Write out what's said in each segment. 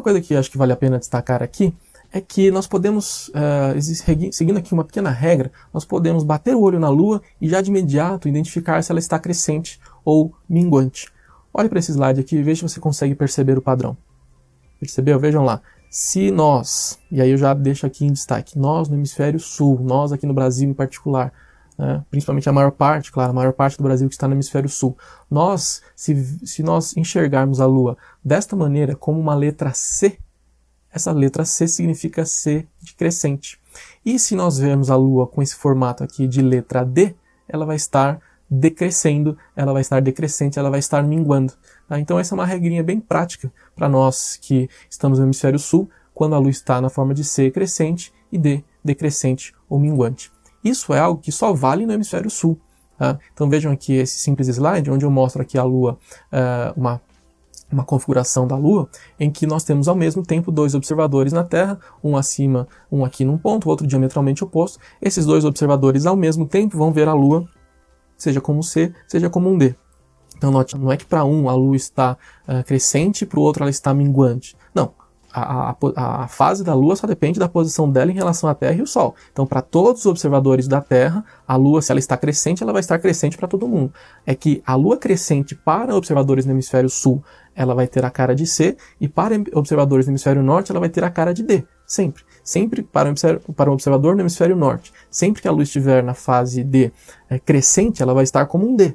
coisa que acho que vale a pena destacar aqui é que nós podemos, uh, seguindo aqui uma pequena regra, nós podemos bater o olho na Lua e já de imediato identificar se ela está crescente ou minguante. Olhe para esse slide aqui e veja se você consegue perceber o padrão. Percebeu? Vejam lá. Se nós, e aí eu já deixo aqui em destaque, nós no hemisfério sul, nós aqui no Brasil em particular, né, principalmente a maior parte, claro, a maior parte do Brasil que está no hemisfério sul, nós, se, se nós enxergarmos a Lua desta maneira, como uma letra C, essa letra C significa C de crescente. E se nós vermos a Lua com esse formato aqui de letra D, ela vai estar decrescendo, ela vai estar decrescente, ela vai estar minguando. Tá? Então essa é uma regrinha bem prática para nós que estamos no hemisfério sul, quando a luz está na forma de C crescente e D decrescente ou minguante. Isso é algo que só vale no hemisfério sul. Tá? Então vejam aqui esse simples slide, onde eu mostro aqui a Lua, uh, uma uma configuração da Lua em que nós temos ao mesmo tempo dois observadores na Terra, um acima, um aqui num ponto, outro diametralmente oposto. Esses dois observadores ao mesmo tempo vão ver a Lua, seja como C, seja como um D. Então note, não é que para um a Lua está uh, crescente, para o outro ela está minguante. Não, a, a, a, fase da Lua só depende da posição dela em relação à Terra e o Sol. Então, para todos os observadores da Terra, a Lua, se ela está crescente, ela vai estar crescente para todo mundo. É que a Lua crescente para observadores no hemisfério Sul, ela vai ter a cara de C, e para observadores no hemisfério Norte, ela vai ter a cara de D. Sempre. Sempre para um, para um observador no hemisfério Norte. Sempre que a Lua estiver na fase D é, crescente, ela vai estar como um D.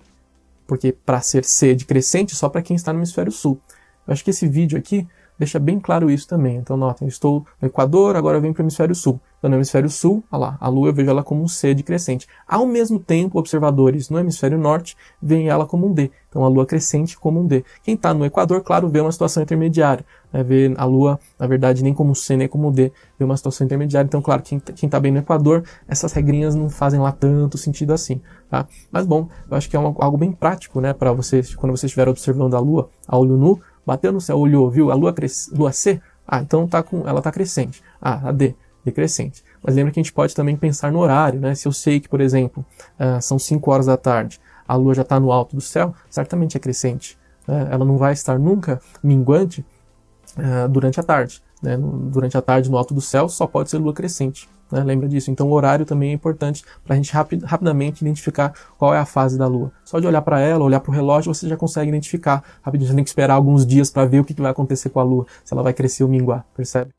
Porque para ser C de crescente, só para quem está no hemisfério Sul. Eu acho que esse vídeo aqui deixa bem claro isso também. Então, notem, estou no Equador, agora eu venho para o hemisfério sul. Então, no hemisfério sul, olha lá, a Lua eu vejo ela como um C de crescente. Ao mesmo tempo, observadores no hemisfério norte veem ela como um D. Então, a Lua crescente como um D. Quem está no Equador, claro, vê uma situação intermediária. Né? Vê a Lua, na verdade, nem como um C, nem como um D. Vê uma situação intermediária. Então, claro, quem está bem no Equador, essas regrinhas não fazem lá tanto sentido assim. Tá? Mas, bom, eu acho que é uma, algo bem prático, né, para vocês, quando vocês estiverem observando a Lua a olho nu, bateu no céu, olhou, viu a lua, cres... lua C? Ah, então tá com... ela está crescente. Ah, a D, decrescente. Mas lembra que a gente pode também pensar no horário, né? Se eu sei que, por exemplo, uh, são 5 horas da tarde, a lua já está no alto do céu, certamente é crescente. Né? Ela não vai estar nunca minguante uh, durante a tarde. Né? Durante a tarde, no alto do céu, só pode ser lua crescente. Né? Lembra disso? Então o horário também é importante para a gente rapid, rapidamente identificar qual é a fase da Lua. Só de olhar para ela, olhar para o relógio, você já consegue identificar rapidinho. Você tem que esperar alguns dias para ver o que, que vai acontecer com a Lua, se ela vai crescer ou minguar, percebe?